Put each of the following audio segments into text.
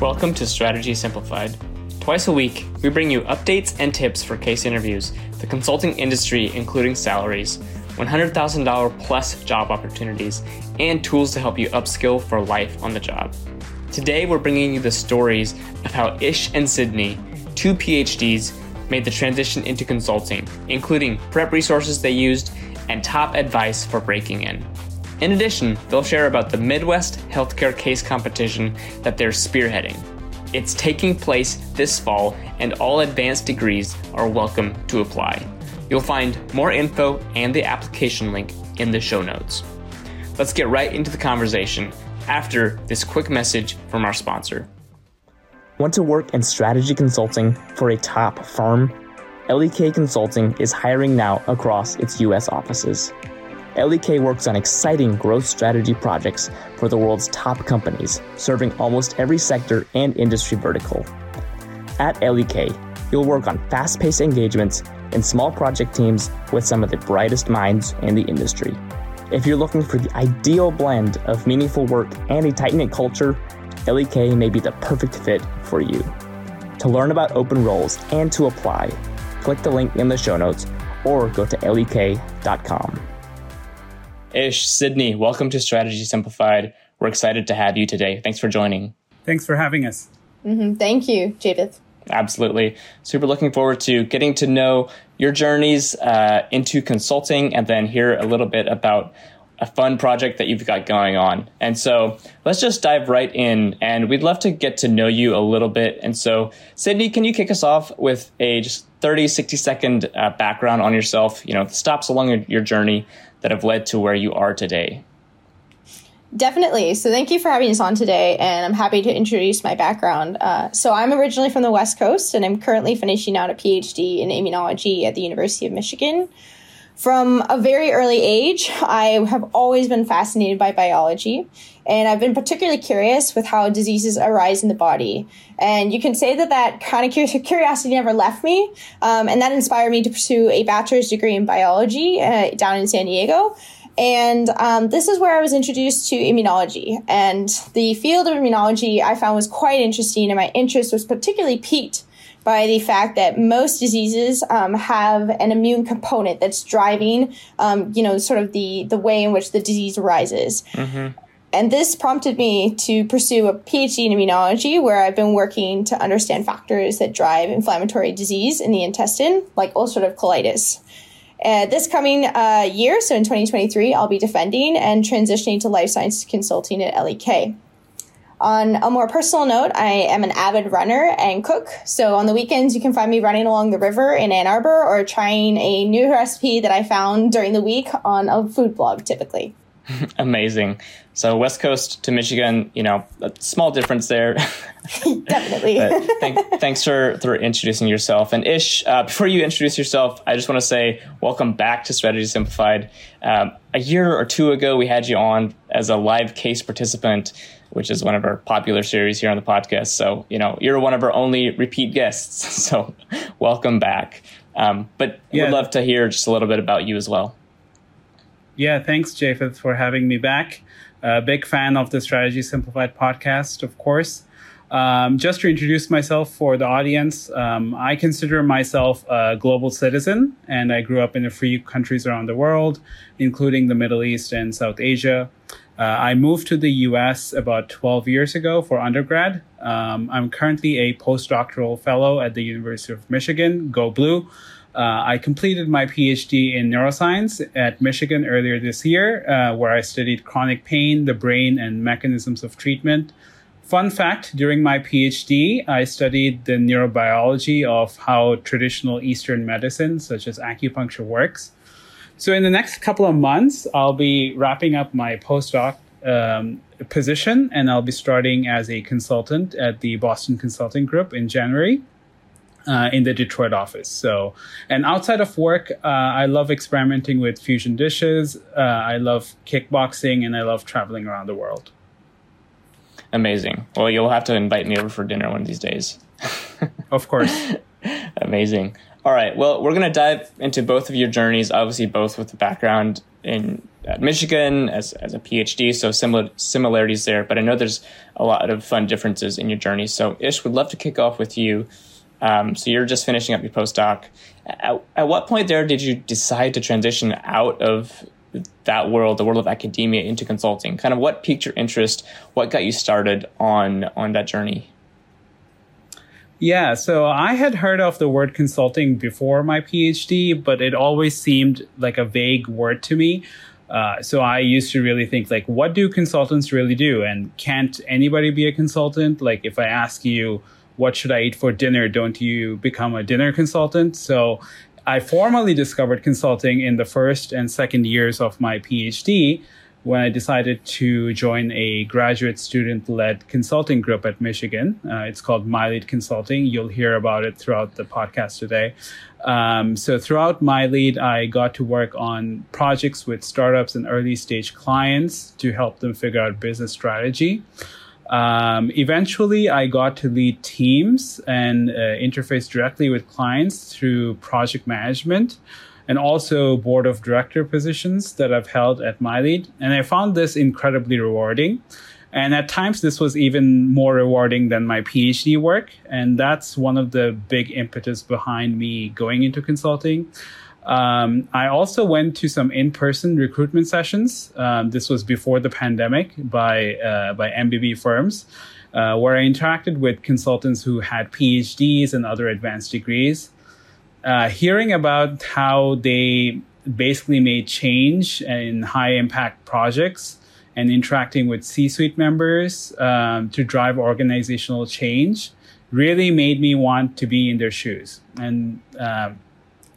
Welcome to Strategy Simplified. Twice a week, we bring you updates and tips for case interviews, the consulting industry, including salaries, $100,000 plus job opportunities, and tools to help you upskill for life on the job. Today, we're bringing you the stories of how Ish and Sydney, two PhDs, made the transition into consulting, including prep resources they used and top advice for breaking in. In addition, they'll share about the Midwest Healthcare Case Competition that they're spearheading. It's taking place this fall, and all advanced degrees are welcome to apply. You'll find more info and the application link in the show notes. Let's get right into the conversation after this quick message from our sponsor. Want to work in strategy consulting for a top firm? LEK Consulting is hiring now across its US offices. LEK works on exciting growth strategy projects for the world's top companies, serving almost every sector and industry vertical. At LEK, you'll work on fast paced engagements in small project teams with some of the brightest minds in the industry. If you're looking for the ideal blend of meaningful work and a tight knit culture, LEK may be the perfect fit for you. To learn about open roles and to apply, click the link in the show notes or go to lek.com. Ish, Sydney, welcome to Strategy Simplified. We're excited to have you today. Thanks for joining. Thanks for having us. Mm-hmm. Thank you, Japheth. Absolutely. Super looking forward to getting to know your journeys uh, into consulting and then hear a little bit about a fun project that you've got going on. And so let's just dive right in and we'd love to get to know you a little bit. And so, Sydney, can you kick us off with a just 30, 60 second uh, background on yourself, you know, stops along your, your journey that have led to where you are today? Definitely. So, thank you for having us on today, and I'm happy to introduce my background. Uh, so, I'm originally from the West Coast, and I'm currently finishing out a PhD in immunology at the University of Michigan. From a very early age, I have always been fascinated by biology, and I've been particularly curious with how diseases arise in the body. And you can say that that kind of curiosity never left me, um, and that inspired me to pursue a bachelor's degree in biology uh, down in San Diego. And um, this is where I was introduced to immunology. And the field of immunology I found was quite interesting, and my interest was particularly piqued by the fact that most diseases um, have an immune component that's driving, um, you know, sort of the the way in which the disease arises. Mm-hmm. And this prompted me to pursue a PhD in immunology, where I've been working to understand factors that drive inflammatory disease in the intestine, like ulcerative colitis. Uh, this coming uh, year, so in 2023, I'll be defending and transitioning to life science consulting at LEK. On a more personal note, I am an avid runner and cook. So on the weekends, you can find me running along the river in Ann Arbor or trying a new recipe that I found during the week on a food blog typically. Amazing. So West Coast to Michigan, you know, a small difference there. Definitely. thank, thanks for, for introducing yourself. And Ish, uh, before you introduce yourself, I just want to say welcome back to Strategy Simplified. Um, a year or two ago, we had you on as a live case participant, which is one of our popular series here on the podcast. So, you know, you're one of our only repeat guests. So, welcome back. Um, but yeah. would love to hear just a little bit about you as well. Yeah, thanks, Japheth, for having me back. A big fan of the Strategy Simplified podcast, of course. Um, just to introduce myself for the audience, um, I consider myself a global citizen, and I grew up in a few countries around the world, including the Middle East and South Asia. Uh, I moved to the US about 12 years ago for undergrad. Um, I'm currently a postdoctoral fellow at the University of Michigan, Go Blue, uh, I completed my PhD in neuroscience at Michigan earlier this year, uh, where I studied chronic pain, the brain, and mechanisms of treatment. Fun fact during my PhD, I studied the neurobiology of how traditional Eastern medicine, such as acupuncture, works. So, in the next couple of months, I'll be wrapping up my postdoc um, position and I'll be starting as a consultant at the Boston Consulting Group in January uh, in the Detroit office. So, and outside of work, uh, I love experimenting with fusion dishes. Uh, I love kickboxing, and I love traveling around the world. Amazing. Well, you'll have to invite me over for dinner one of these days. of course. Amazing. All right. Well, we're going to dive into both of your journeys, obviously, both with the background in at Michigan as, as a PhD, so similar similarities there. But I know there's a lot of fun differences in your journey. So, Ish, would love to kick off with you. Um, so, you're just finishing up your postdoc. At, at what point there did you decide to transition out of that world, the world of academia, into consulting? Kind of what piqued your interest? What got you started on on that journey? Yeah, so I had heard of the word consulting before my PhD, but it always seemed like a vague word to me. Uh, so I used to really think like, what do consultants really do? And can't anybody be a consultant? Like, if I ask you, what should I eat for dinner? Don't you become a dinner consultant? So I formally discovered consulting in the first and second years of my PhD when I decided to join a graduate student led consulting group at Michigan. Uh, it's called MyLead Consulting. You'll hear about it throughout the podcast today. Um, so, throughout MyLead, I got to work on projects with startups and early stage clients to help them figure out business strategy. Um, eventually, I got to lead teams and uh, interface directly with clients through project management and also board of director positions that I've held at MyLead. And I found this incredibly rewarding. And at times, this was even more rewarding than my PhD work. And that's one of the big impetus behind me going into consulting. Um, I also went to some in-person recruitment sessions. Um, this was before the pandemic by uh, by MBB firms, uh, where I interacted with consultants who had PhDs and other advanced degrees uh, hearing about how they basically made change in high impact projects and interacting with C suite members um, to drive organizational change really made me want to be in their shoes. And um,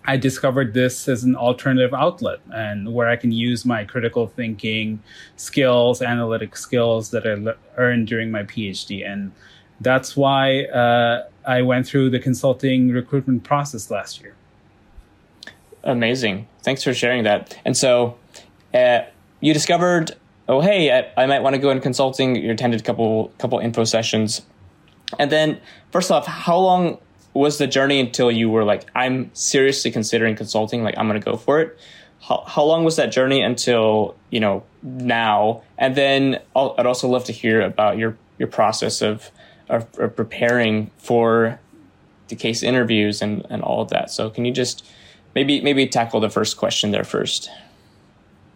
I discovered this as an alternative outlet and where I can use my critical thinking skills, analytic skills that I le- earned during my PhD. And that's why uh, I went through the consulting recruitment process last year. Amazing. Thanks for sharing that. And so uh, you discovered, oh, hey, I, I might want to go in consulting. You attended a couple, couple info sessions. And then, first off, how long was the journey until you were like, I'm seriously considering consulting, like, I'm going to go for it? How, how long was that journey until, you know, now? And then i would also love to hear about your, your process of of, of preparing for the case interviews and, and all of that. So can you just maybe maybe tackle the first question there first?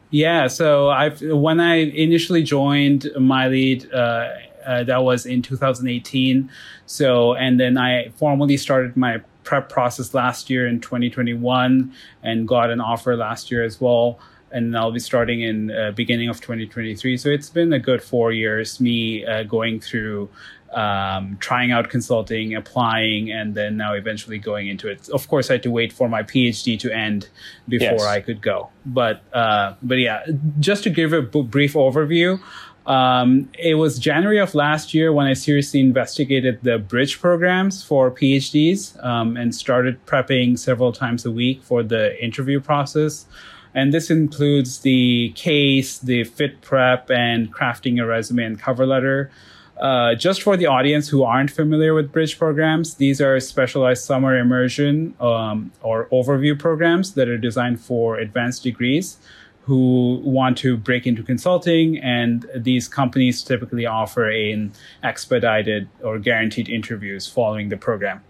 Yeah, so I've when I initially joined MyLead, uh, uh, that was in 2018. So and then I formally started my prep process last year in 2021 and got an offer last year as well. And I'll be starting in uh, beginning of 2023. So it's been a good four years me uh, going through um, trying out consulting, applying, and then now eventually going into it. Of course, I had to wait for my PhD to end before yes. I could go. But uh, but yeah, just to give a b- brief overview. Um, it was January of last year when I seriously investigated the bridge programs for PhDs um, and started prepping several times a week for the interview process. And this includes the case, the fit prep, and crafting a resume and cover letter. Uh, just for the audience who aren't familiar with bridge programs, these are specialized summer immersion um, or overview programs that are designed for advanced degrees who want to break into consulting. And these companies typically offer an expedited or guaranteed interviews following the program.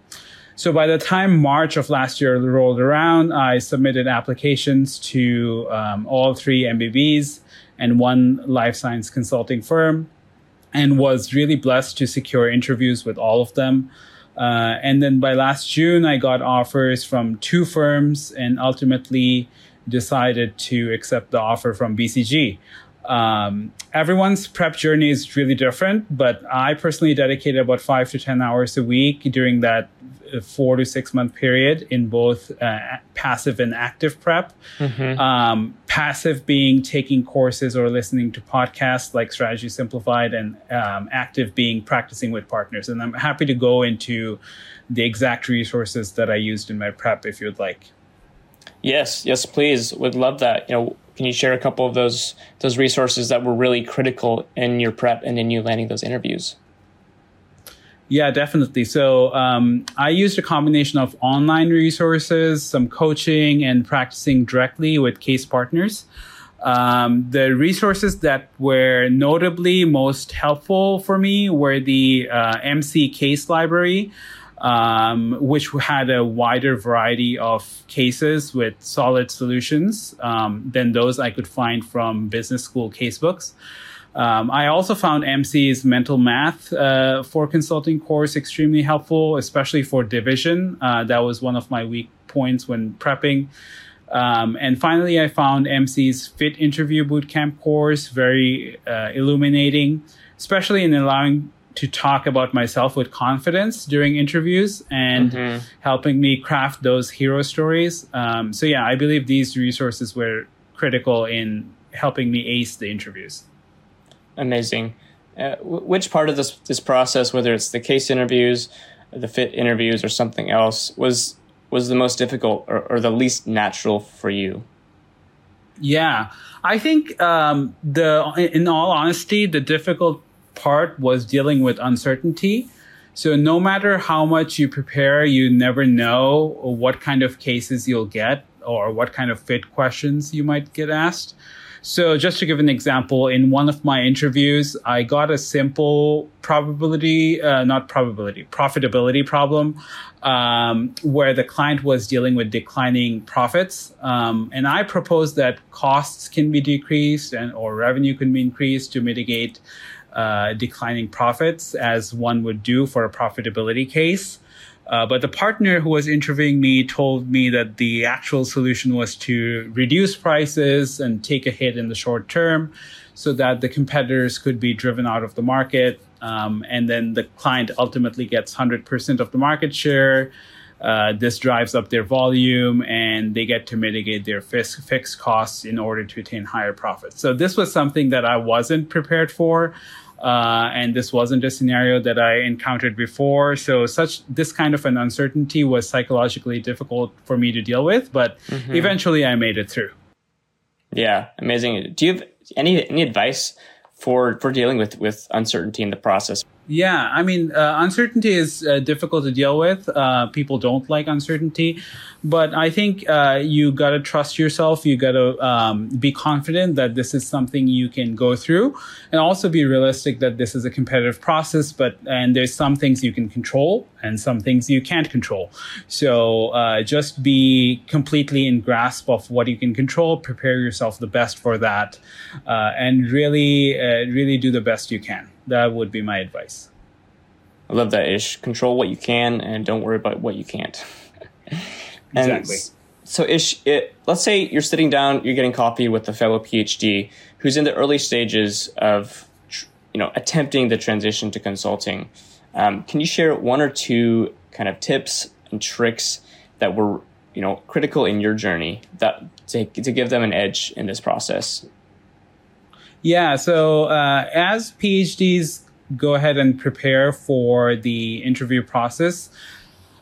So by the time March of last year rolled around, I submitted applications to um, all three MBBs and one life science consulting firm and was really blessed to secure interviews with all of them. Uh, and then by last June, I got offers from two firms and ultimately decided to accept the offer from BCG. Um, everyone's prep journey is really different, but I personally dedicated about five to 10 hours a week during that four to six month period in both uh, passive and active prep. Mm-hmm. Um, passive being taking courses or listening to podcasts like Strategy Simplified, and um, active being practicing with partners. And I'm happy to go into the exact resources that I used in my prep if you'd like. Yes, yes, please. Would love that. You know, can you share a couple of those those resources that were really critical in your prep and in you landing those interviews? Yeah, definitely. So um, I used a combination of online resources, some coaching, and practicing directly with case partners. Um, the resources that were notably most helpful for me were the uh, MC Case Library, um, which had a wider variety of cases with solid solutions um, than those I could find from business school casebooks. Um, I also found MC's mental math uh, for consulting course extremely helpful, especially for division. Uh, that was one of my weak points when prepping. Um, and finally, I found MC's Fit Interview Bootcamp course very uh, illuminating, especially in allowing to talk about myself with confidence during interviews and mm-hmm. helping me craft those hero stories. Um, so, yeah, I believe these resources were critical in helping me ace the interviews. Amazing. Uh, which part of this this process, whether it's the case interviews, the fit interviews, or something else, was was the most difficult or, or the least natural for you? Yeah, I think um, the in all honesty, the difficult part was dealing with uncertainty. So no matter how much you prepare, you never know what kind of cases you'll get or what kind of fit questions you might get asked. So just to give an example, in one of my interviews, I got a simple probability, uh, not probability, profitability problem, um, where the client was dealing with declining profits. Um, and I proposed that costs can be decreased and or revenue can be increased to mitigate uh, declining profits as one would do for a profitability case. Uh, but the partner who was interviewing me told me that the actual solution was to reduce prices and take a hit in the short term so that the competitors could be driven out of the market. Um, and then the client ultimately gets 100% of the market share. Uh, this drives up their volume and they get to mitigate their fixed costs in order to attain higher profits. So, this was something that I wasn't prepared for. Uh, and this wasn't a scenario that I encountered before. So such this kind of an uncertainty was psychologically difficult for me to deal with, but mm-hmm. eventually I made it through. Yeah, amazing. Do you have any any advice for for dealing with with uncertainty in the process? Yeah, I mean, uh, uncertainty is uh, difficult to deal with. Uh, people don't like uncertainty, but I think uh, you got to trust yourself. You got to um, be confident that this is something you can go through, and also be realistic that this is a competitive process. But and there's some things you can control and some things you can't control. So uh, just be completely in grasp of what you can control. Prepare yourself the best for that, uh, and really, really do the best you can that would be my advice. I love that ish. Control what you can and don't worry about what you can't. exactly. So ish, it, let's say you're sitting down, you're getting coffee with a fellow PhD who's in the early stages of, you know, attempting the transition to consulting. Um, can you share one or two kind of tips and tricks that were, you know, critical in your journey that to, to give them an edge in this process? Yeah. So uh, as PhDs go ahead and prepare for the interview process,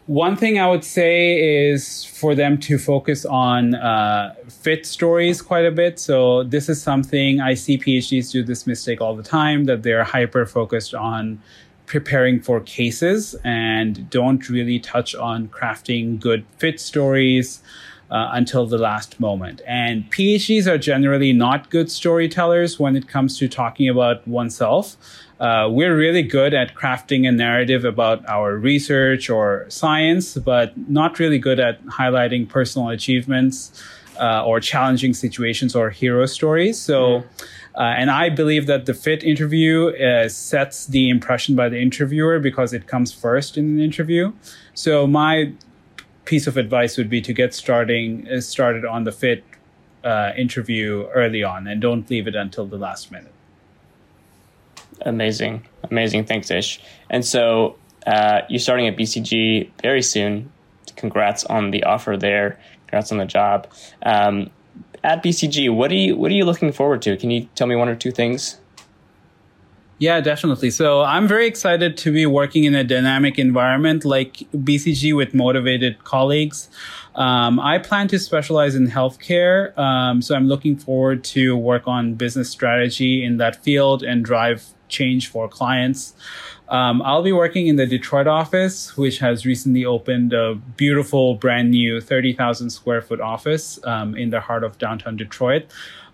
one thing I would say is for them to focus on uh, fit stories quite a bit. So this is something I see PhDs do this mistake all the time that they're hyper focused on preparing for cases and don't really touch on crafting good fit stories uh, until the last moment. And PhDs are generally not good storytellers when it comes to talking about oneself. Uh, we're really good at crafting a narrative about our research or science, but not really good at highlighting personal achievements uh, or challenging situations or hero stories. So, uh, and I believe that the fit interview uh, sets the impression by the interviewer because it comes first in an interview. So my piece of advice would be to get starting uh, started on the fit uh, interview early on and don't leave it until the last minute. Amazing, amazing. Thanks, Ish. And so uh, you're starting at BCG very soon. Congrats on the offer there. Congrats on the job. Um, at BCG, what are you what are you looking forward to? Can you tell me one or two things? Yeah, definitely. So I'm very excited to be working in a dynamic environment like BCG with motivated colleagues. Um, I plan to specialize in healthcare, um, so I'm looking forward to work on business strategy in that field and drive change for clients. Um, I'll be working in the Detroit office, which has recently opened a beautiful, brand new 30,000 square foot office um, in the heart of downtown Detroit.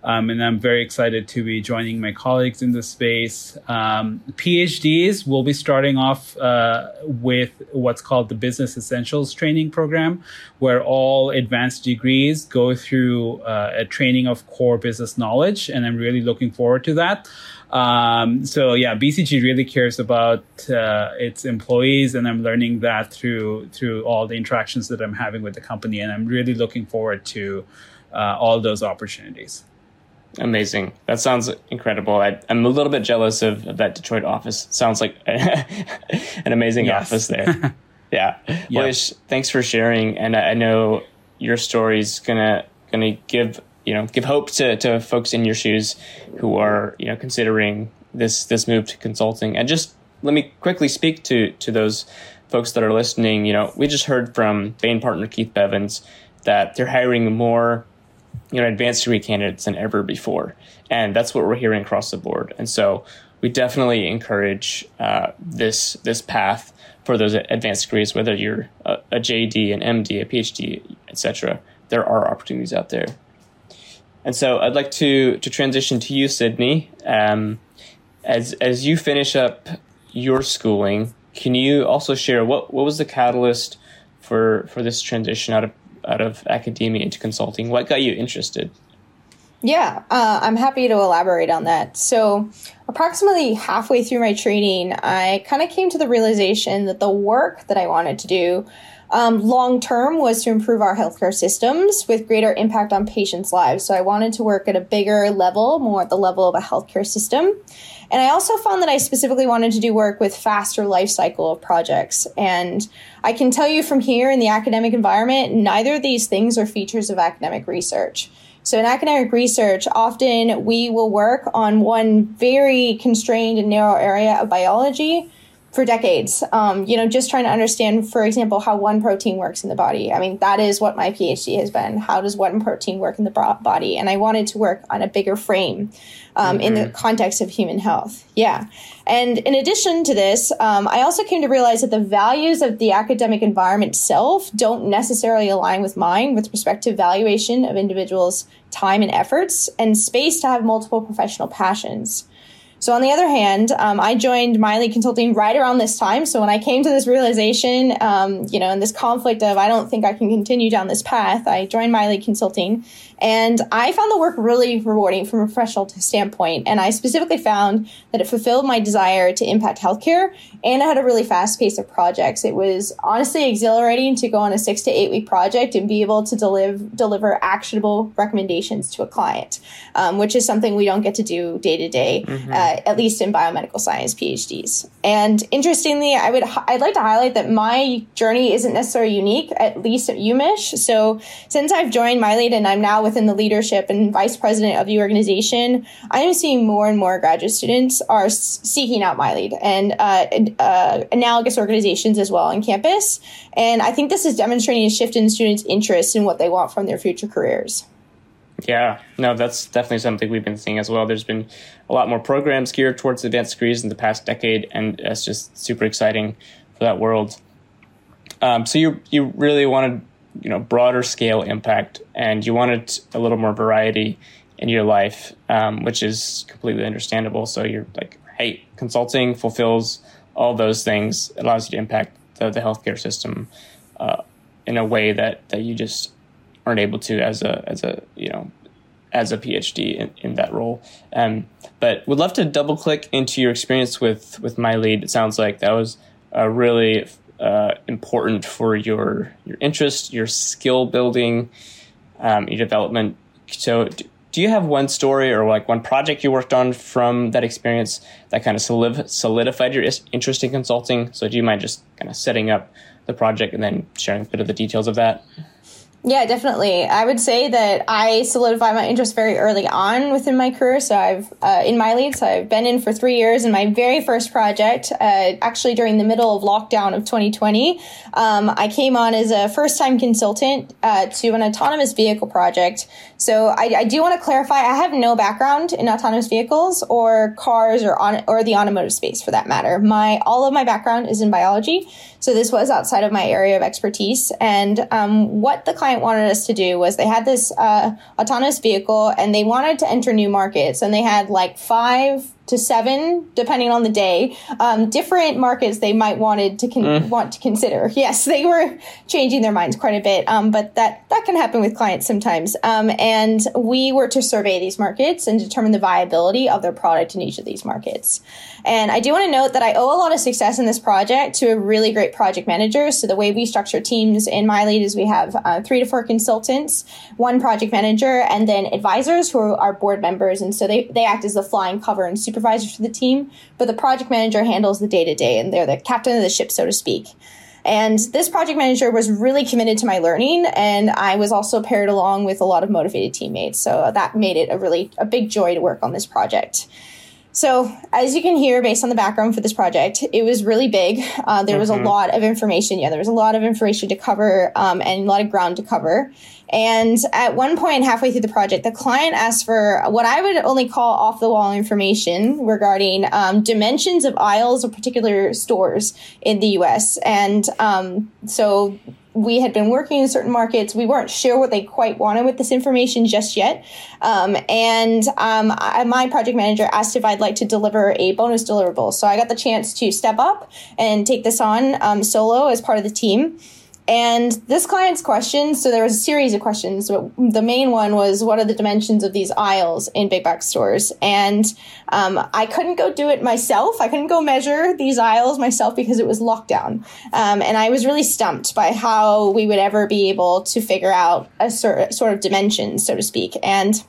Um, and I'm very excited to be joining my colleagues in this space. Um, PhDs will be starting off uh, with what's called the Business Essentials Training Program, where all advanced degrees go through uh, a training of core business knowledge. And I'm really looking forward to that. Um, so yeah, BCG really cares about uh, its employees, and I'm learning that through through all the interactions that I'm having with the company, and I'm really looking forward to uh, all those opportunities. Amazing. That sounds incredible. I, am a little bit jealous of, of, that Detroit office. Sounds like an amazing yes. office there. yeah. Yep. Well, thanks for sharing. And I know your story is gonna gonna give you know give hope to, to folks in your shoes who are you know considering this this move to consulting. And just let me quickly speak to to those folks that are listening. You know, we just heard from Bain partner Keith Bevans that they're hiring more you know advanced degree candidates than ever before, and that's what we're hearing across the board. And so we definitely encourage uh, this this path for those advanced degrees, whether you're a, a JD, an MD, a PhD, etc. There are opportunities out there. And so I'd like to to transition to you, Sydney. Um, as as you finish up your schooling, can you also share what what was the catalyst for for this transition out of out of academia into consulting? What got you interested? Yeah, uh, I'm happy to elaborate on that. So, approximately halfway through my training, I kind of came to the realization that the work that I wanted to do um, long term was to improve our healthcare systems with greater impact on patients' lives. So, I wanted to work at a bigger level, more at the level of a healthcare system. And I also found that I specifically wanted to do work with faster life cycle of projects. And I can tell you from here in the academic environment, neither of these things are features of academic research. So in academic research, often we will work on one very constrained and narrow area of biology for decades. Um, you know, just trying to understand, for example, how one protein works in the body. I mean, that is what my PhD has been. How does one protein work in the body? And I wanted to work on a bigger frame um, mm-hmm. in the mm-hmm. context of human health. Yeah. And in addition to this, um, I also came to realize that the values of the academic environment itself don't necessarily align with mine with respect to valuation of individuals' time and efforts and space to have multiple professional passions. So on the other hand, um, I joined MyLead Consulting right around this time. So when I came to this realization, um, you know, and this conflict of I don't think I can continue down this path, I joined MyLead Consulting, and I found the work really rewarding from a professional standpoint. And I specifically found that it fulfilled my desire to impact healthcare, and I had a really fast pace of projects. It was honestly exhilarating to go on a six to eight week project and be able to deliver deliver actionable recommendations to a client, um, which is something we don't get to do day to day. Mm-hmm. Uh, at least in biomedical science PhDs. And interestingly, I would I'd like to highlight that my journey isn't necessarily unique, at least at UMich. So since I've joined MyLead and I'm now within the leadership and vice president of the organization, I am seeing more and more graduate students are seeking out MyLead and uh, uh, analogous organizations as well on campus. And I think this is demonstrating a shift in students' interest in what they want from their future careers. Yeah, no, that's definitely something we've been seeing as well. There's been a lot more programs geared towards advanced degrees in the past decade, and it's just super exciting for that world. Um, so you you really wanted you know broader scale impact, and you wanted a little more variety in your life, um, which is completely understandable. So you're like, hey, consulting fulfills all those things. It allows you to impact the, the healthcare system uh, in a way that that you just aren't able to as a as a you know as a PhD in, in that role. Um, but would love to double click into your experience with with MyLead. It sounds like that was a really uh, important for your your interest, your skill building, um, your development. So, do, do you have one story or like one project you worked on from that experience that kind of solidified your interest in consulting? So, do you mind just kind of setting up the project and then sharing a bit of the details of that? Yeah, definitely. I would say that I solidified my interest very early on within my career. So I've uh, in MyLead, so I've been in for three years. And my very first project, uh, actually during the middle of lockdown of 2020, um, I came on as a first-time consultant uh, to an autonomous vehicle project. So I, I do want to clarify: I have no background in autonomous vehicles or cars or on or the automotive space for that matter. My all of my background is in biology. So this was outside of my area of expertise. And um, what the client wanted us to do was they had this uh, autonomous vehicle and they wanted to enter new markets. And they had like five to seven, depending on the day, um, different markets they might wanted to con- mm. want to consider. Yes, they were changing their minds quite a bit, um, but that that can happen with clients sometimes. Um, and we were to survey these markets and determine the viability of their product in each of these markets. And I do want to note that I owe a lot of success in this project to a really great project manager. So the way we structure teams in MyLead is we have uh, three to four consultants, one project manager, and then advisors who are board members. And so they, they act as the flying cover and supervisors for the team. But the project manager handles the day to day and they're the captain of the ship, so to speak. And this project manager was really committed to my learning, and I was also paired along with a lot of motivated teammates. So that made it a really a big joy to work on this project. So, as you can hear, based on the background for this project, it was really big. Uh, there mm-hmm. was a mm-hmm. lot of information. Yeah, there was a lot of information to cover um, and a lot of ground to cover. And at one point, halfway through the project, the client asked for what I would only call off the wall information regarding um, dimensions of aisles of particular stores in the US. And um, so we had been working in certain markets. We weren't sure what they quite wanted with this information just yet. Um, and um, I, my project manager asked if I'd like to deliver a bonus deliverable. So I got the chance to step up and take this on um, solo as part of the team. And this client's questions, so there was a series of questions. but The main one was, what are the dimensions of these aisles in big box stores? And um, I couldn't go do it myself. I couldn't go measure these aisles myself because it was lockdown. Um, and I was really stumped by how we would ever be able to figure out a sort, sort of dimension, so to speak. And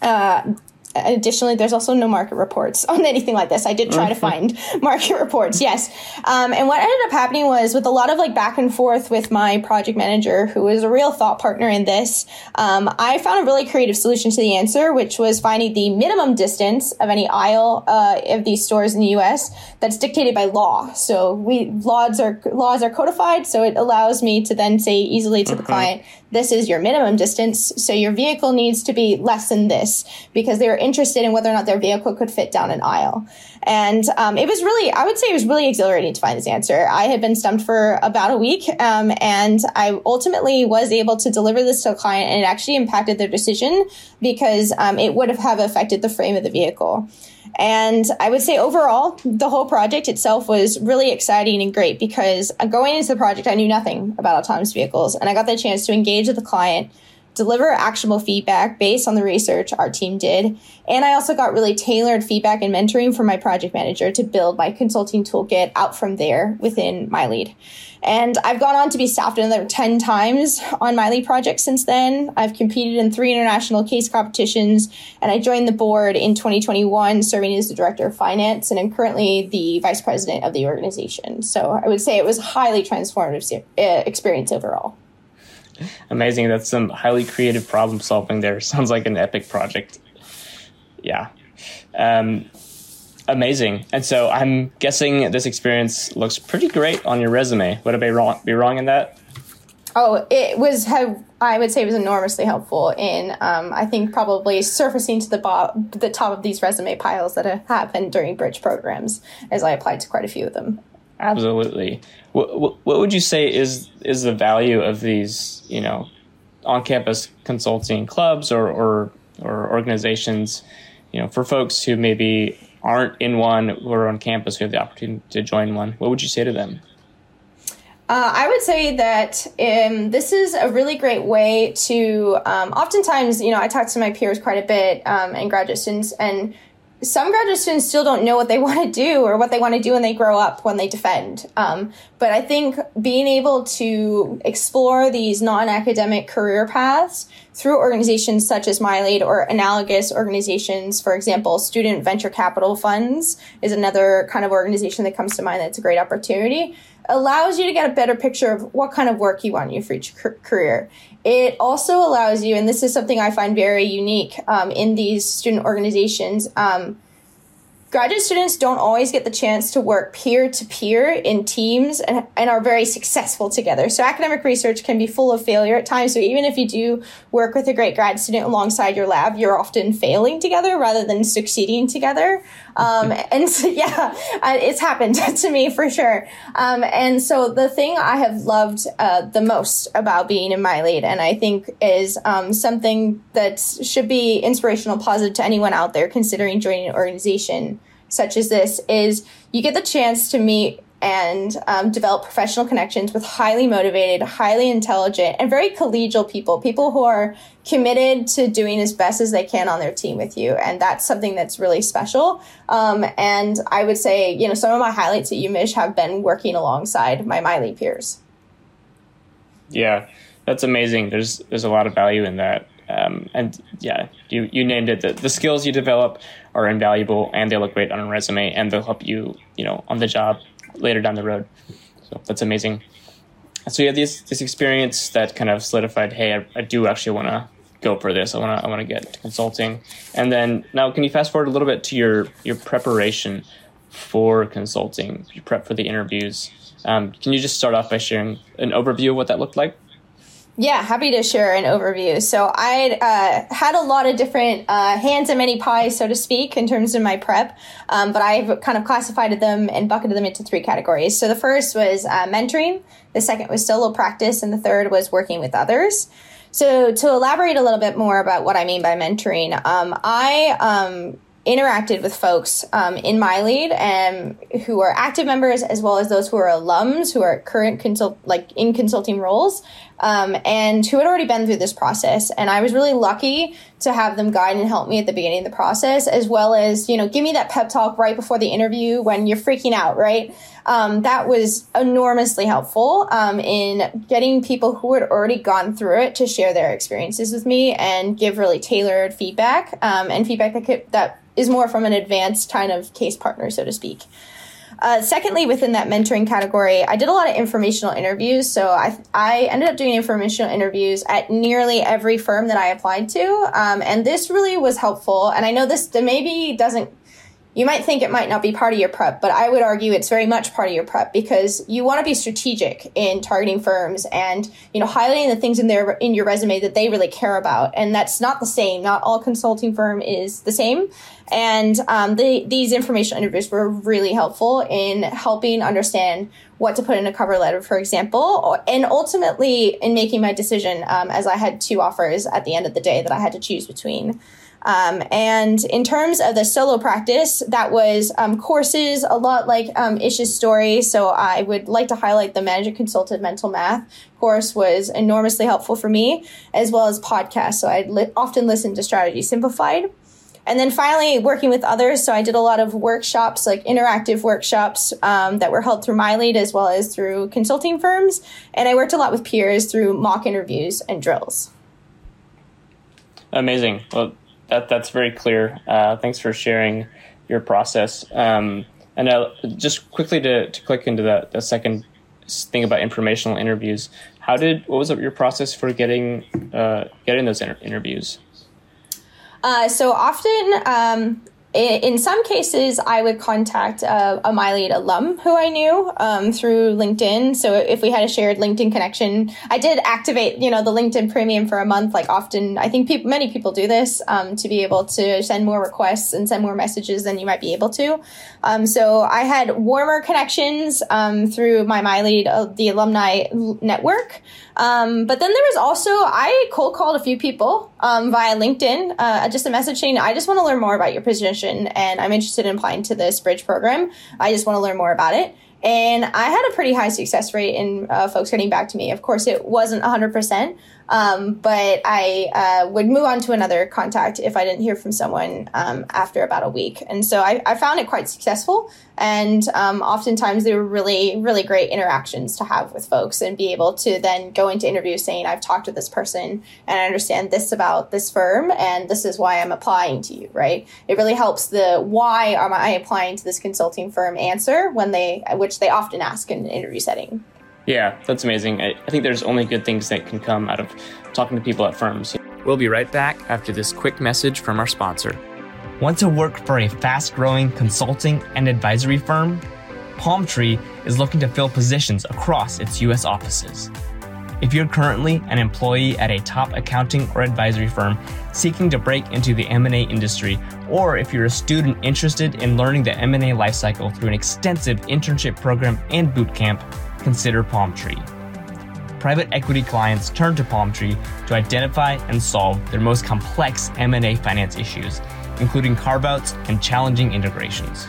uh, additionally, there's also no market reports on anything like this. I did try to find market reports, yes. Um, and what ended up happening was with a lot of like back and forth with my project manager, who was a real thought partner in this, um, I found a really creative solution to the answer, which was finding the minimum distance of any aisle uh, of these stores in the U.S. that's dictated by law. So we laws are laws are codified, so it allows me to then say easily to the client, this is your minimum distance. So your vehicle needs to be less than this because they were interested in whether or not their vehicle could fit down an aisle. And um, it was really, I would say it was really exhilarating to find this answer. I had been stumped for about a week um, and I ultimately was able to deliver this to a client and it actually impacted their decision because um, it would have, have affected the frame of the vehicle. And I would say overall, the whole project itself was really exciting and great because going into the project, I knew nothing about autonomous vehicles. And I got the chance to engage with the client, deliver actionable feedback based on the research our team did. And I also got really tailored feedback and mentoring from my project manager to build my consulting toolkit out from there within MyLead. And I've gone on to be staffed another 10 times on MyLead project since then. I've competed in three international case competitions, and I joined the board in 2021, serving as the director of finance, and I'm currently the vice president of the organization. So I would say it was a highly transformative uh, experience overall. Amazing. That's some highly creative problem solving there. Sounds like an epic project. Yeah. Um, amazing. And so I'm guessing this experience looks pretty great on your resume. Would I be wrong, be wrong in that? Oh, it was have I would say it was enormously helpful in um, I think probably surfacing to the bo- the top of these resume piles that have happened during bridge programs as I applied to quite a few of them. Absolutely. What, what, would you say is is the value of these you know on campus consulting clubs or, or or organizations you know for folks who maybe aren't in one or on campus who have the opportunity to join one, what would you say to them? Uh, I would say that um, this is a really great way to. Um, oftentimes, you know, I talk to my peers quite a bit um, and graduate students, and some graduate students still don't know what they want to do or what they want to do when they grow up when they defend. Um, but I think being able to explore these non academic career paths through organizations such as MyLead or analogous organizations, for example, student venture capital funds is another kind of organization that comes to mind that's a great opportunity allows you to get a better picture of what kind of work you want in your future career. It also allows you, and this is something I find very unique um, in these student organizations. Um, graduate students don't always get the chance to work peer to peer in teams and, and are very successful together. So academic research can be full of failure at times. So even if you do work with a great grad student alongside your lab, you're often failing together rather than succeeding together. Um, and so, yeah, it's happened to me for sure. Um, and so the thing I have loved uh, the most about being in MyLead, and I think is um, something that should be inspirational, positive to anyone out there considering joining an organization such as this, is you get the chance to meet and um, develop professional connections with highly motivated, highly intelligent, and very collegial people, people who are committed to doing as best as they can on their team with you. And that's something that's really special. Um, and I would say, you know, some of my highlights at UMich have been working alongside my MyLead peers. Yeah, that's amazing. There's there's a lot of value in that. Um, and yeah, you, you named it. The, the skills you develop are invaluable and they look great on a resume and they'll help you, you know, on the job later down the road. So that's amazing. So you had this this experience that kind of solidified, hey, I, I do actually want to go for this. I want to I want to get consulting. And then now, can you fast forward a little bit to your your preparation for consulting? You prep for the interviews. Um, can you just start off by sharing an overview of what that looked like? Yeah, happy to share an overview. So I uh, had a lot of different uh, hands and many pies, so to speak, in terms of my prep, um, but I've kind of classified them and bucketed them into three categories. So the first was uh, mentoring, the second was solo practice, and the third was working with others. So to elaborate a little bit more about what I mean by mentoring, um, I um, interacted with folks um, in MyLead and who are active members as well as those who are alums who are current consult like in consulting roles um, and who had already been through this process. And i was really lucky to have them guide and help me at the beginning of the process as well as you know give me that pep talk right before the interview when you're freaking out right? Um, that was enormously helpful um, in getting people who had already gone through it to share their experiences with me and give really tailored feedback um, and feedback that could, that is more from an advanced kind of case partner, so to speak. Uh, secondly, within that mentoring category, I did a lot of informational interviews. So I, I ended up doing informational interviews at nearly every firm that I applied to. Um, and this really was helpful. And I know this maybe doesn't you might think it might not be part of your prep, but I would argue it's very much part of your prep because you want to be strategic in targeting firms and you know highlighting the things in their in your resume that they really care about, and that's not the same. Not all consulting firm is the same, and um, the, these informational interviews were really helpful in helping understand what to put in a cover letter, for example, and ultimately in making my decision um, as I had two offers at the end of the day that I had to choose between. Um, and in terms of the solo practice, that was um, courses, a lot like um, Ish's story. So I would like to highlight the Management Consulted Mental Math course was enormously helpful for me, as well as podcasts. So I li- often listen to Strategy Simplified. And then finally, working with others. So I did a lot of workshops, like interactive workshops um, that were held through MyLead as well as through consulting firms. And I worked a lot with peers through mock interviews and drills. Amazing. Well, that that's very clear. Uh, thanks for sharing your process. Um, and uh, just quickly to, to click into the second thing about informational interviews. How did what was your process for getting uh, getting those inter- interviews? Uh, so often um, in some cases, I would contact a, a MyLead alum who I knew um, through LinkedIn. So if we had a shared LinkedIn connection, I did activate, you know, the LinkedIn Premium for a month. Like often, I think many people do this um, to be able to send more requests and send more messages than you might be able to. Um, so I had warmer connections um, through my MyLead, uh, the alumni network. Um, but then there was also I cold called a few people um, via LinkedIn, uh, just a message saying I just want to learn more about your position and I'm interested in applying to this bridge program. I just want to learn more about it. And I had a pretty high success rate in uh, folks getting back to me. Of course, it wasn't 100%, Um, but I uh, would move on to another contact if I didn't hear from someone um, after about a week. And so I, I found it quite successful. And um, oftentimes they were really, really great interactions to have with folks and be able to then go into interviews saying, I've talked to this person and I understand this about this firm and this is why I'm applying to you, right? It really helps the why am I applying to this consulting firm answer when they, which they often ask in an interview setting. Yeah, that's amazing. I, I think there's only good things that can come out of talking to people at firms. We'll be right back after this quick message from our sponsor. Want to work for a fast growing consulting and advisory firm? Palmtree is looking to fill positions across its U.S. offices. If you're currently an employee at a top accounting or advisory firm seeking to break into the M&A industry, or if you're a student interested in learning the M&A lifecycle through an extensive internship program and boot camp, consider Palmtree. Private equity clients turn to Palmtree to identify and solve their most complex M&A finance issues, including carve-outs and challenging integrations.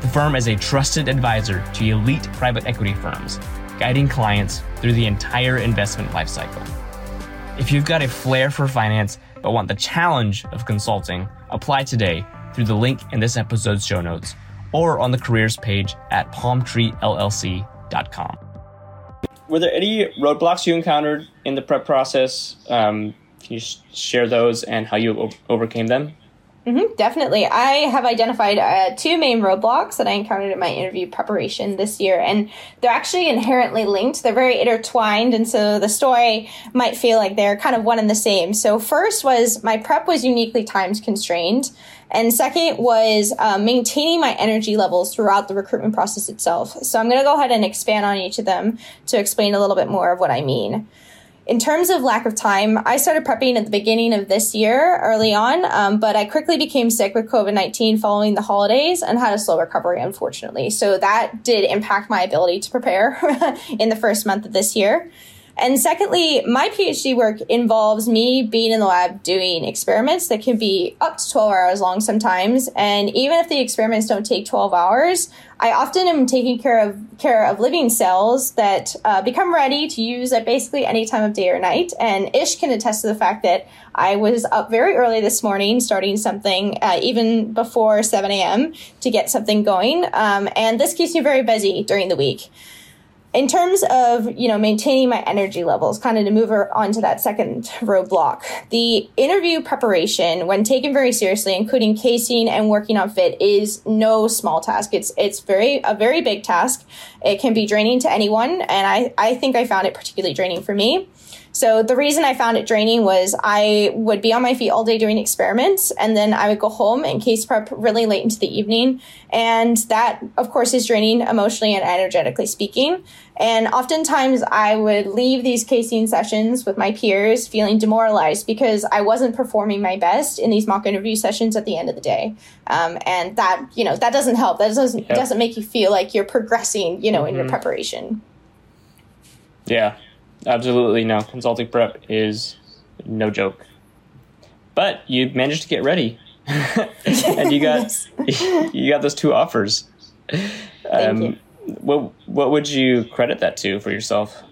The firm is a trusted advisor to elite private equity firms, guiding clients through the entire investment lifecycle. If you've got a flair for finance but want the challenge of consulting, apply today through the link in this episode's show notes or on the careers page at palmtreellc.com were there any roadblocks you encountered in the prep process? Um, can you sh- share those and how you overcame them? Mm-hmm, definitely. I have identified uh, two main roadblocks that I encountered in my interview preparation this year, and they're actually inherently linked. They're very intertwined, and so the story might feel like they're kind of one and the same. So, first was my prep was uniquely times constrained. And second was uh, maintaining my energy levels throughout the recruitment process itself. So I'm going to go ahead and expand on each of them to explain a little bit more of what I mean. In terms of lack of time, I started prepping at the beginning of this year, early on, um, but I quickly became sick with COVID 19 following the holidays and had a slow recovery, unfortunately. So that did impact my ability to prepare in the first month of this year. And secondly, my PhD work involves me being in the lab doing experiments that can be up to 12 hours long sometimes. And even if the experiments don't take 12 hours, I often am taking care of care of living cells that uh, become ready to use at basically any time of day or night. And Ish can attest to the fact that I was up very early this morning, starting something uh, even before 7 a.m. to get something going. Um, and this keeps me very busy during the week in terms of you know maintaining my energy levels kind of to move on to that second roadblock the interview preparation when taken very seriously including casing and working on fit is no small task. It's it's very a very big task. It can be draining to anyone and i i think i found it particularly draining for me so the reason I found it draining was I would be on my feet all day doing experiments and then I would go home and case prep really late into the evening. And that, of course, is draining emotionally and energetically speaking. And oftentimes I would leave these casing sessions with my peers feeling demoralized because I wasn't performing my best in these mock interview sessions at the end of the day. Um, and that, you know, that doesn't help. That doesn't, yep. doesn't make you feel like you're progressing, you know, mm-hmm. in your mm-hmm. preparation. Yeah, absolutely no. Consulting prep is no joke. But you managed to get ready, and you got you got those two offers. Um, you. What what would you credit that to for yourself?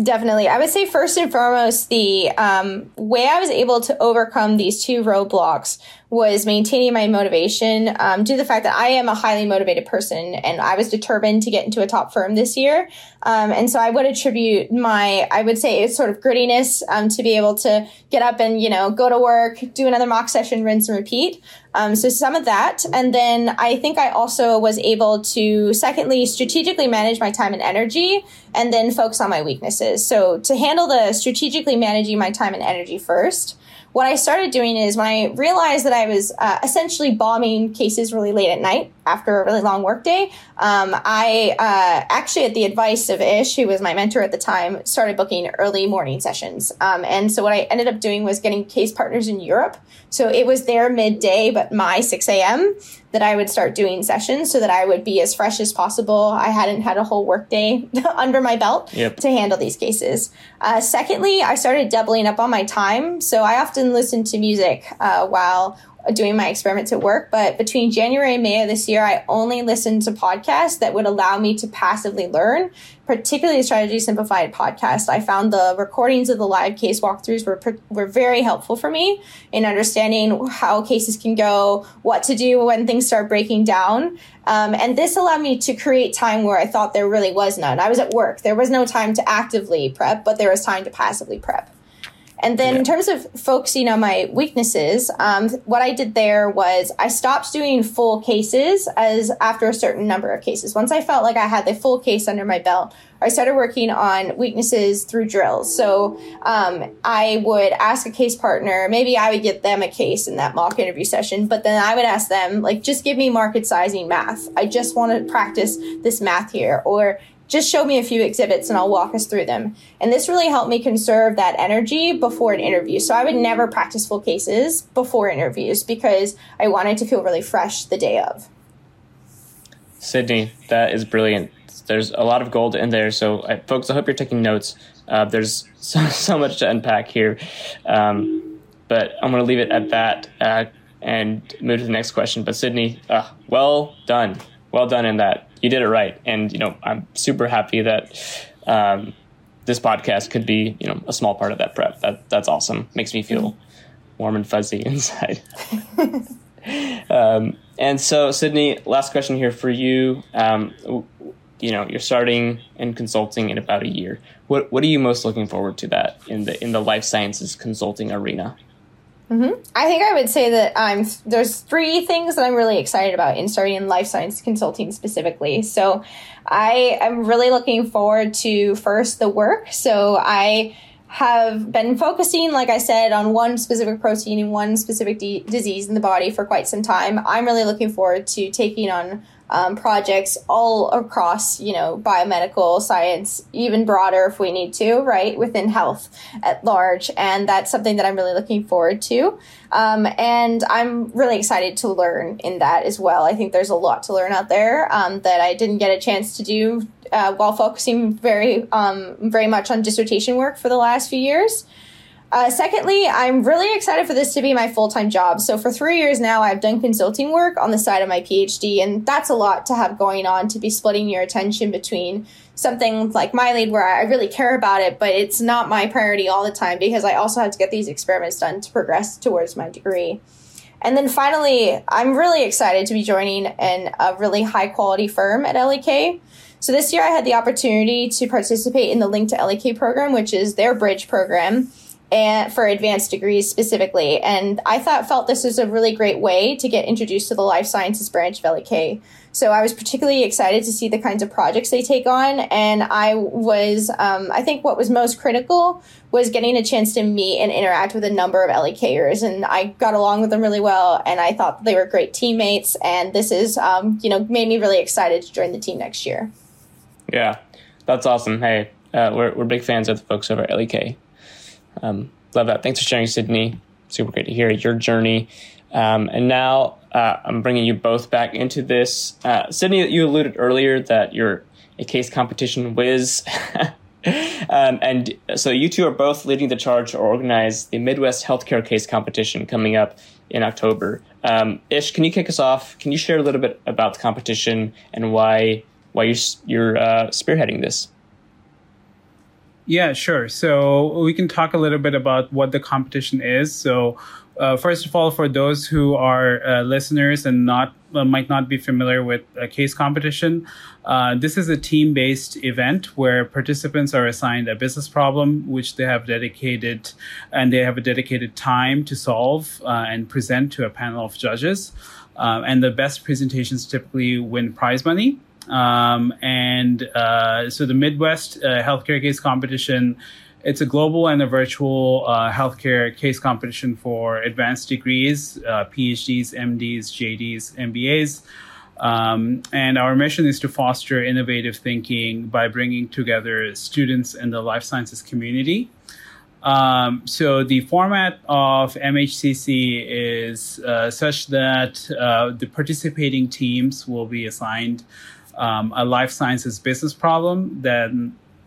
Definitely. I would say first and foremost, the um, way I was able to overcome these two roadblocks was maintaining my motivation um, due to the fact that I am a highly motivated person and I was determined to get into a top firm this year. Um, and so I would attribute my, I would say sort of grittiness um, to be able to get up and, you know, go to work, do another mock session, rinse and repeat. Um, so some of that. And then I think I also was able to, secondly, strategically manage my time and energy and then focus on my weaknesses. So to handle the strategically managing my time and energy first, what I started doing is when I realized that I was uh, essentially bombing cases really late at night after a really long workday, um, I uh, actually, at the advice of Ish, who was my mentor at the time, started booking early morning sessions. Um, and so what I ended up doing was getting case partners in Europe. So it was their midday, but my 6 a.m. that I would start doing sessions so that I would be as fresh as possible. I hadn't had a whole workday under my belt yep. to handle these cases. Uh, secondly, I started doubling up on my time. So I often listened to music uh, while doing my experiments at work. But between January and May of this year, I only listened to podcasts that would allow me to passively learn, particularly the Strategy Simplified podcast. I found the recordings of the live case walkthroughs were, were very helpful for me in understanding how cases can go, what to do when things start breaking down. Um, and this allowed me to create time where I thought there really was none. I was at work. There was no time to actively prep, but there was time to passively prep. And then yeah. in terms of focusing on my weaknesses, um, what I did there was I stopped doing full cases as after a certain number of cases. Once I felt like I had the full case under my belt, I started working on weaknesses through drills. So um, I would ask a case partner, maybe I would get them a case in that mock interview session, but then I would ask them, like, just give me market sizing math. I just want to practice this math here. Or just show me a few exhibits and I'll walk us through them. And this really helped me conserve that energy before an interview. So I would never practice full cases before interviews because I wanted to feel really fresh the day of. Sydney, that is brilliant. There's a lot of gold in there. So, uh, folks, I hope you're taking notes. Uh, there's so, so much to unpack here. Um, but I'm going to leave it at that uh, and move to the next question. But, Sydney, uh, well done. Well done in that you did it right. And, you know, I'm super happy that um, this podcast could be, you know, a small part of that prep. That That's awesome. Makes me feel warm and fuzzy inside. um, and so, Sydney, last question here for you. Um, you know, you're starting in consulting in about a year. What What are you most looking forward to that in the in the life sciences consulting arena? Mm-hmm. I think I would say that I'm there's three things that I'm really excited about in starting in life science consulting specifically. So I am really looking forward to first the work. So I have been focusing, like I said, on one specific protein and one specific d- disease in the body for quite some time. I'm really looking forward to taking on um, projects all across, you know, biomedical science, even broader if we need to, right, within health at large. And that's something that I'm really looking forward to. Um, and I'm really excited to learn in that as well. I think there's a lot to learn out there um, that I didn't get a chance to do uh, while focusing very, um, very much on dissertation work for the last few years. Uh, secondly, I'm really excited for this to be my full time job. So, for three years now, I've done consulting work on the side of my PhD, and that's a lot to have going on to be splitting your attention between something like MyLead where I really care about it, but it's not my priority all the time because I also have to get these experiments done to progress towards my degree. And then finally, I'm really excited to be joining in a really high quality firm at LEK. So this year I had the opportunity to participate in the Link to LEK program, which is their bridge program and for advanced degrees specifically. And I thought felt this was a really great way to get introduced to the life sciences branch of LEK. So I was particularly excited to see the kinds of projects they take on. And I was, um, I think what was most critical was getting a chance to meet and interact with a number of LEKers. And I got along with them really well. And I thought they were great teammates. And this is, um, you know, made me really excited to join the team next year. Yeah, that's awesome. Hey, uh, we're, we're big fans of the folks over at LEK. Um, love that. Thanks for sharing, Sydney. Super great to hear your journey. Um, and now uh, I'm bringing you both back into this. Uh, Sydney, you alluded earlier that you're a case competition whiz. um, and so you two are both leading the charge to organize the Midwest Healthcare Case Competition coming up in October. Um, Ish, can you kick us off? Can you share a little bit about the competition and why why you're, you're uh, spearheading this? Yeah, sure. So we can talk a little bit about what the competition is. So, uh, first of all, for those who are uh, listeners and not uh, might not be familiar with a case competition, uh, this is a team-based event where participants are assigned a business problem which they have dedicated, and they have a dedicated time to solve uh, and present to a panel of judges. Uh, and the best presentations typically win prize money. Um, and uh, so the Midwest uh, Healthcare Case Competition, it's a global and a virtual uh, healthcare case competition for advanced degrees, uh, PhDs, MDs, JDs, MBAs. Um, and our mission is to foster innovative thinking by bringing together students in the life sciences community. Um, so the format of MHCC is uh, such that uh, the participating teams will be assigned um, a life sciences business problem, that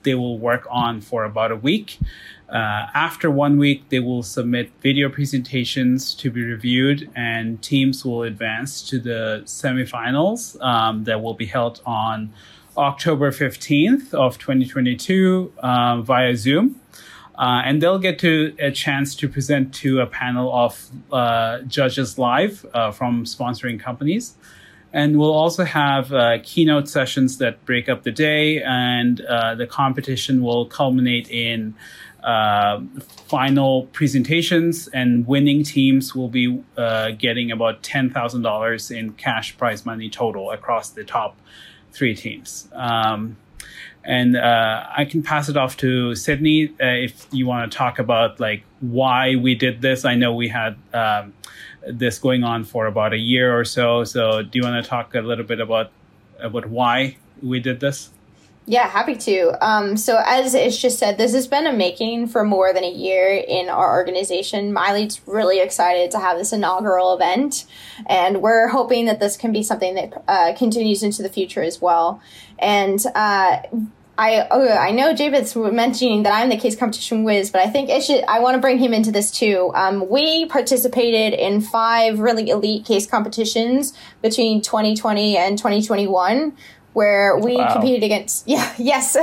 they will work on for about a week. Uh, after one week, they will submit video presentations to be reviewed, and teams will advance to the semifinals um, that will be held on October 15th of 2022 uh, via Zoom. Uh, and they'll get to a chance to present to a panel of uh, judges live uh, from sponsoring companies. And we'll also have uh, keynote sessions that break up the day, and uh, the competition will culminate in uh, final presentations. And winning teams will be getting about $10,000 in cash prize money total across the top three teams. Um, and uh, I can pass it off to Sydney uh, if you want to talk about like why we did this. I know we had um, this going on for about a year or so. So do you want to talk a little bit about about why we did this? Yeah, happy to. Um, so as Ish just said, this has been a making for more than a year in our organization. MyLead's really excited to have this inaugural event, and we're hoping that this can be something that uh, continues into the future as well. And uh, I oh, I know Japheth's mentioning that I'm the case competition whiz, but I think it should, I want to bring him into this too. Um, we participated in five really elite case competitions between 2020 and 2021 where we wow. competed against yeah yes.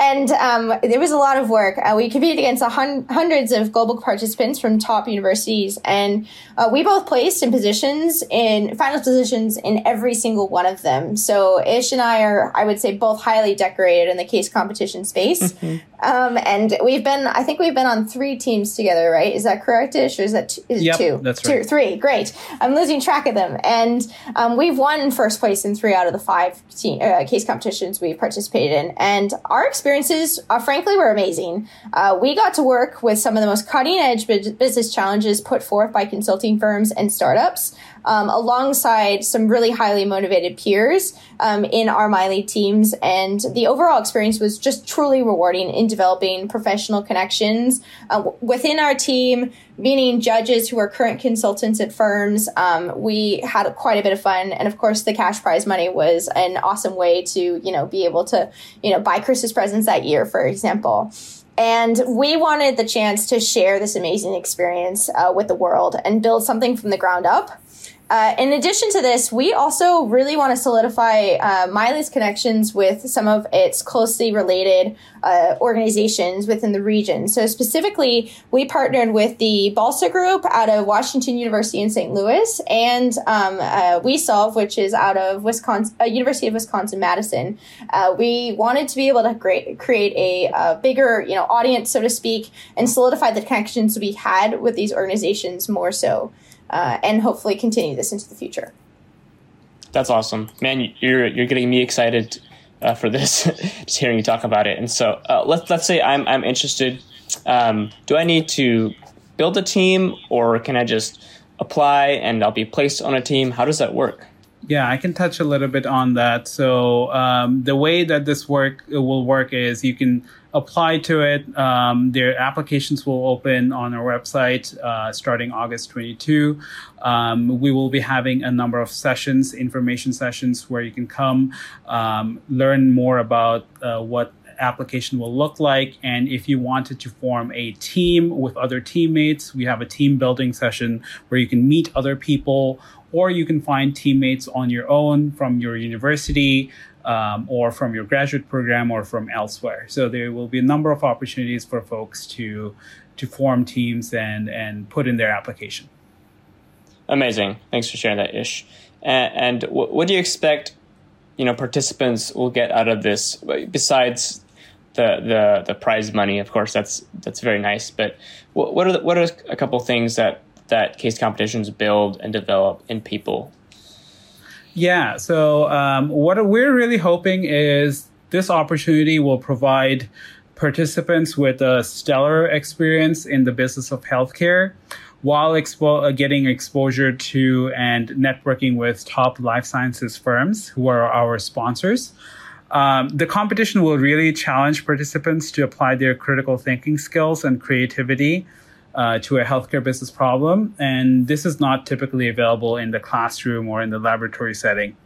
And um, there was a lot of work. Uh, we competed against hun- hundreds of global participants from top universities. And uh, we both placed in positions in final positions in every single one of them. So ish and i are i would say both highly decorated in the case competition space. Mm-hmm. um, and we've been i think we've been on three teams together right? Is that correct ish? Or is that t- is yep, two? that's right. two three. Great. I'm losing track of them. And um, we've won first place in three out of the five team, uh, case competitions we participated in. And our experiences, uh, frankly, were amazing. Uh, we got to work with some of the most cutting edge business challenges put forth by consulting firms and startups. Um, alongside some really highly motivated peers um, in our MyLead teams. And the overall experience was just truly rewarding in developing professional connections uh, within our team, meaning judges who are current consultants at firms. Um, we had quite a bit of fun, and of course, the cash prize money was an awesome way to you know be able to you know buy Christmas presents that year, for example. And we wanted the chance to share this amazing experience uh, with the world and build something from the ground up. Uh, in addition to this, we also really want to solidify uh, MyLead's connections with some of its closely related uh, organizations within the region. So specifically, we partnered with the Balsa Group out of Washington University in St. Louis and um, uh, WeSolve, which is out of Wisconsin, uh, University of Wisconsin Madison. Uh, we wanted to be able to create, create a, a, bigger, you know, audience, so to speak, and solidify the connections we had with these organizations more so uh, and hopefully continue this into the future. That's awesome, man! You're you're getting me excited uh, for this. just hearing you talk about it. And so uh, let's let's say I'm I'm interested. Um, do I need to build a team, or can I just apply and I'll be placed on a team? How does that work? Yeah, I can touch a little bit on that. So um, the way that this work will work is you can apply to it. Um, their applications will open on our website uh, starting August 22. Um, we will be having a number of sessions, information sessions, where you can come um, learn more about uh, what application will look like. And if you wanted to form a team with other teammates, we have a team building session where you can meet other people or you can find teammates on your own from your university um, or from your graduate program or from elsewhere. So there will be a number of opportunities for folks to to form teams and and put in their application. Amazing. Thanks for sharing that, Ish. And, and what, do you expect? You know, participants will get out of this besides the the the prize money. Of course, that's that's very nice. But what, what are the, what are a couple things that that case competitions build and develop in people? Yeah. So um, what we're really hoping is this opportunity will provide participants with a stellar experience in the business of healthcare while expo- uh, getting exposure to and networking with top life sciences firms who are our sponsors. Um, the competition will really challenge participants to apply their critical thinking skills and creativity uh, to a healthcare business problem. And this is not typically available in the classroom or in the laboratory setting.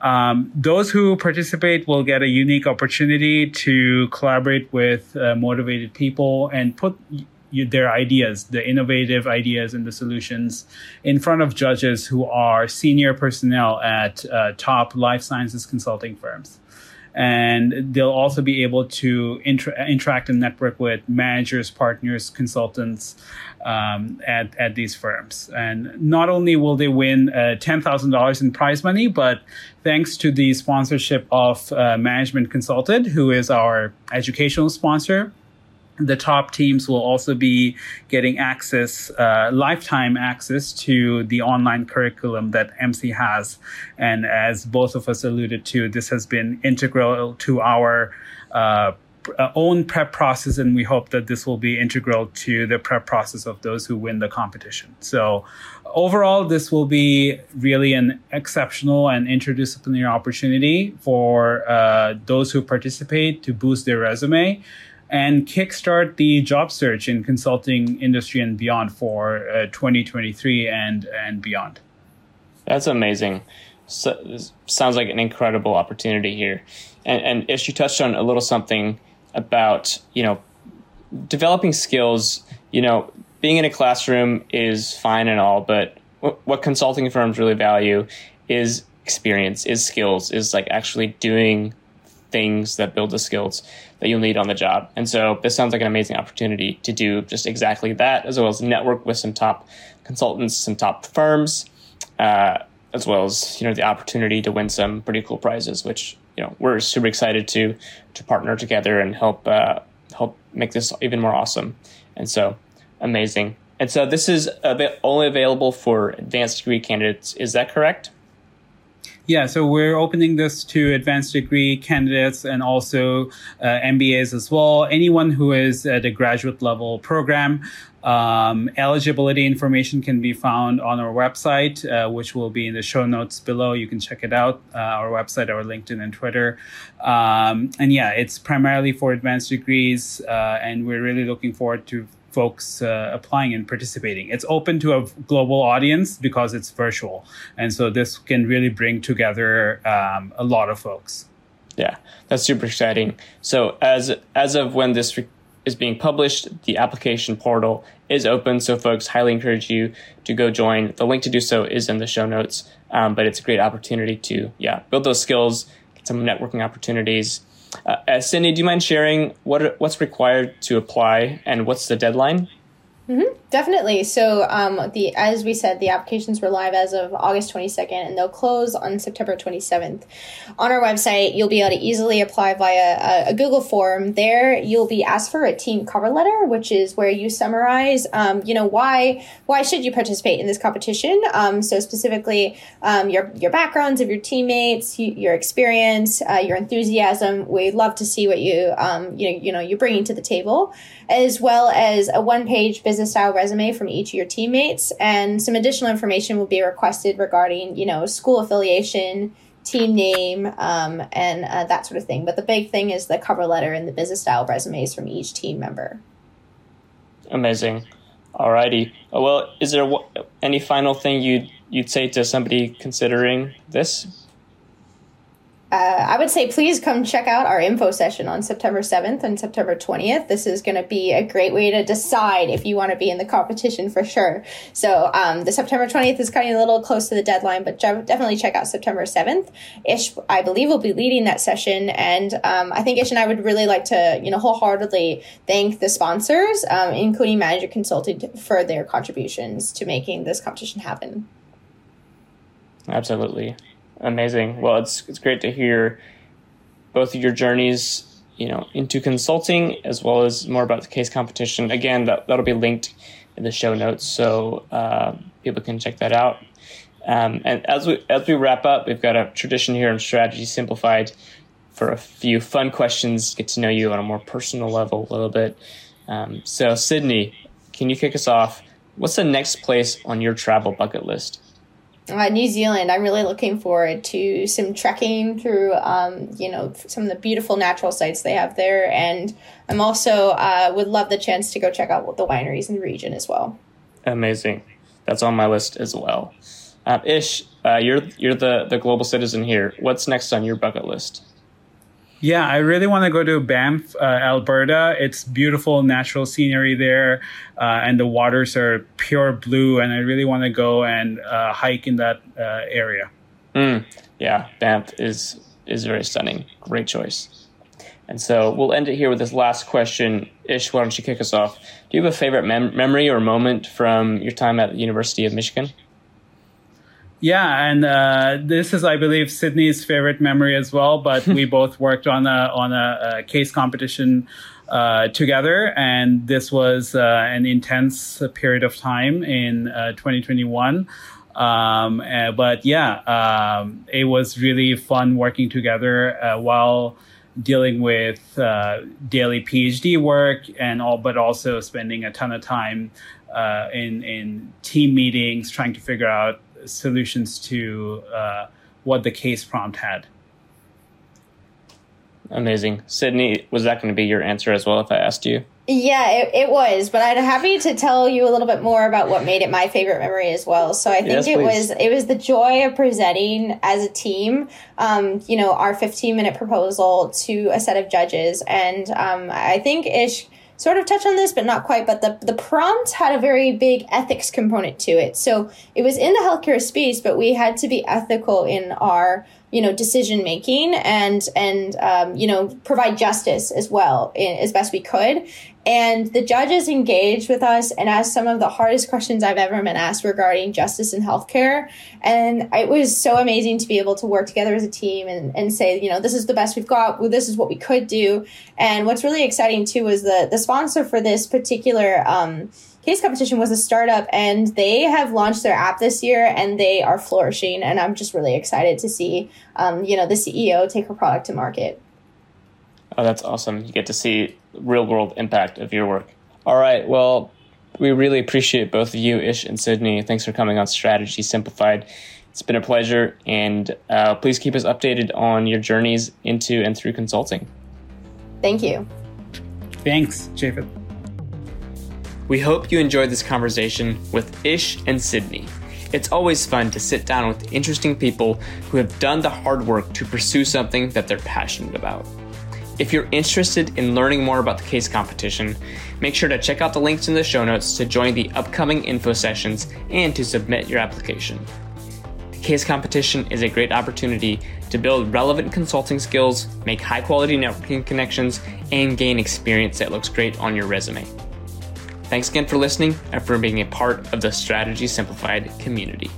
Um, those who participate will get a unique opportunity to collaborate with uh, motivated people and put their ideas, the innovative ideas and the solutions in front of judges who are senior personnel at uh, top life sciences consulting firms and they'll also be able to inter- interact and network with managers, partners, consultants um, at, at these firms. And not only will they win uh, $10,000 in prize money, but thanks to the sponsorship of uh, Management Consulted, who is our educational sponsor, the top teams will also be getting access, uh, lifetime access to the online curriculum that MC has. And as both of us alluded to, this has been integral to our uh, uh, own prep process, and we hope that this will be integral to the prep process of those who win the competition. So, overall, this will be really an exceptional and interdisciplinary opportunity for uh, those who participate to boost their resume and kickstart the job search in consulting industry and beyond for uh, 2023 and and beyond. That's amazing. So, sounds like an incredible opportunity here. And, and Ish, you touched on a little something about you know developing skills. You know, being in a classroom is fine and all, but what consulting firms really value is experience, is skills, is like actually doing things that build the skills that you'll need on the job. And so this sounds like an amazing opportunity to do just exactly that, as well as network with some top consultants, some top firms, uh, as well as you know the opportunity to win some pretty cool prizes, which you know we're super excited to to partner together and help uh, help make this even more awesome. And so amazing. And so this is only available for advanced degree candidates. Is that correct? Yeah, so we're opening this to advanced degree candidates and also uh, MBAs as well. Anyone who is at a graduate level program. Um, eligibility information can be found on our website, uh, which will be in the show notes below. You can check it out, uh, our website, our LinkedIn and Twitter. Um, and yeah, it's primarily for advanced degrees, uh, and we're really looking forward to folks uh, applying and participating. It's open to a global audience because it's virtual. And so this can really bring together um, a lot of folks. Yeah, that's super exciting. So as as of when this re- is being published, the application portal is open. So folks, highly encourage you to go join. The link to do so is in the show notes. Um, but it's a great opportunity to yeah build those skills, get some networking opportunities, uh, uh, Sydney, do you mind sharing what what's required to apply and what's the deadline? Mm-hmm, definitely. So, um, the as we said, the applications were live as of August 22nd, and they'll close on September 27th. On our website, you'll be able to easily apply via a, a Google form. There, you'll be asked for a team cover letter, which is where you summarize, um, you know, why why should you participate in this competition. Um, so specifically, um, your your backgrounds of your teammates, you, your experience, uh, your enthusiasm. We'd love to see what you um, you know you know you're bringing to the table as well as a one page business style resume from each of your teammates. And some additional information will be requested regarding, you know, school affiliation, team name, um, and uh, that sort of thing. But the big thing is the cover letter and the business style resumes from each team member. Amazing. Alrighty. Well, is there any final thing you'd you'd say to somebody considering this? Uh, I would say please come check out our info session on September 7th and September 20th. This is going to be a great way to decide if you want to be in the competition for sure. So um, the September 20th is kind of a little close to the deadline, but definitely check out September 7th. Ish, I believe, will be leading that session. And um, I think Ish and I would really like to, you know, wholeheartedly thank the sponsors, um, including Manager Consulting, for their contributions to making this competition happen. Absolutely amazing. Well, it's it's great to hear both of your journeys, you know, into consulting as well as more about the case competition. Again, that that'll be linked in the show notes, so uh, people can check that out. Um, and as we as we wrap up, we've got a tradition here in Strategy Simplified for a few fun questions, get to know you on a more personal level a little bit. Um, so, Sydney, can you kick us off? What's the next place on your travel bucket list? Uh, New Zealand, I'm really looking forward to some trekking through, um, you know, some of the beautiful natural sites they have there, and I'm also uh, would love the chance to go check out the wineries in the region as well. Amazing, that's on my list as well. Uh, Ish, uh, you're you're the the global citizen here. What's next on your bucket list? Yeah, I really want to go to Banff, uh, Alberta. It's beautiful natural scenery there, uh, and the waters are pure blue. And I really want to go and uh, hike in that uh, area. Mm, yeah, Banff is is very stunning. Great choice. And so we'll end it here with this last question. Ish, why don't you kick us off? Do you have a favorite mem- memory or moment from your time at the University of Michigan? Yeah, and uh, this is, I believe, Sydney's favorite memory as well. But we both worked on a on a, a case competition uh, together, and this was uh, an intense period of time in uh, 2021. Um, uh, but yeah, um, it was really fun working together uh, while dealing with daily PhD work and all, but also spending a ton of time in in team meetings, trying to figure out solutions to uh, what the case prompt had. Amazing. Sydney, was that going to be your answer as well if I asked you? Yeah, it, it was, but I'd happy to tell you a little bit more about what made it my favorite memory as well. So I think yes, it was it was the joy of presenting as a team, um, you know, our 15 minute proposal to a set of judges, and um, I think Ish sort of touch on this, but not quite. But the, the prompt had a very big ethics component to it. So it was in the healthcare space, but we had to be ethical in our you know decision making and and um, you know provide justice as well in, as best we could and the judges engaged with us and asked some of the hardest questions I've ever been asked regarding justice and healthcare. And it was so amazing to be able to work together as a team and, and say, you know, this is the best we've got. Well, this is what we could do. And what's really exciting too was the, the sponsor for this particular, um, case competition was a startup and they have launched their app this year and they are flourishing and i'm just really excited to see um, you know the ceo take her product to market oh that's awesome you get to see real world impact of your work. All right. Well, we really appreciate both of you, Ish and Sydney. Thanks for coming on Strategy Simplified. It's been a pleasure, and uh, please keep us updated on your journeys into and through consulting. Thank you. Thanks, Japheth. We hope you enjoyed this conversation with Ish and Sydney. It's always fun to sit down with interesting people who have done the hard work to pursue something that they're passionate about. If you're interested in learning more about the case competition, make sure to check out the links in the show notes to join the upcoming info sessions and to submit your application. The case competition is a great opportunity to build relevant consulting skills, make high quality networking connections, and gain experience that looks great on your resume. Thanks again for listening and for being a part of the Strategy Simplified community.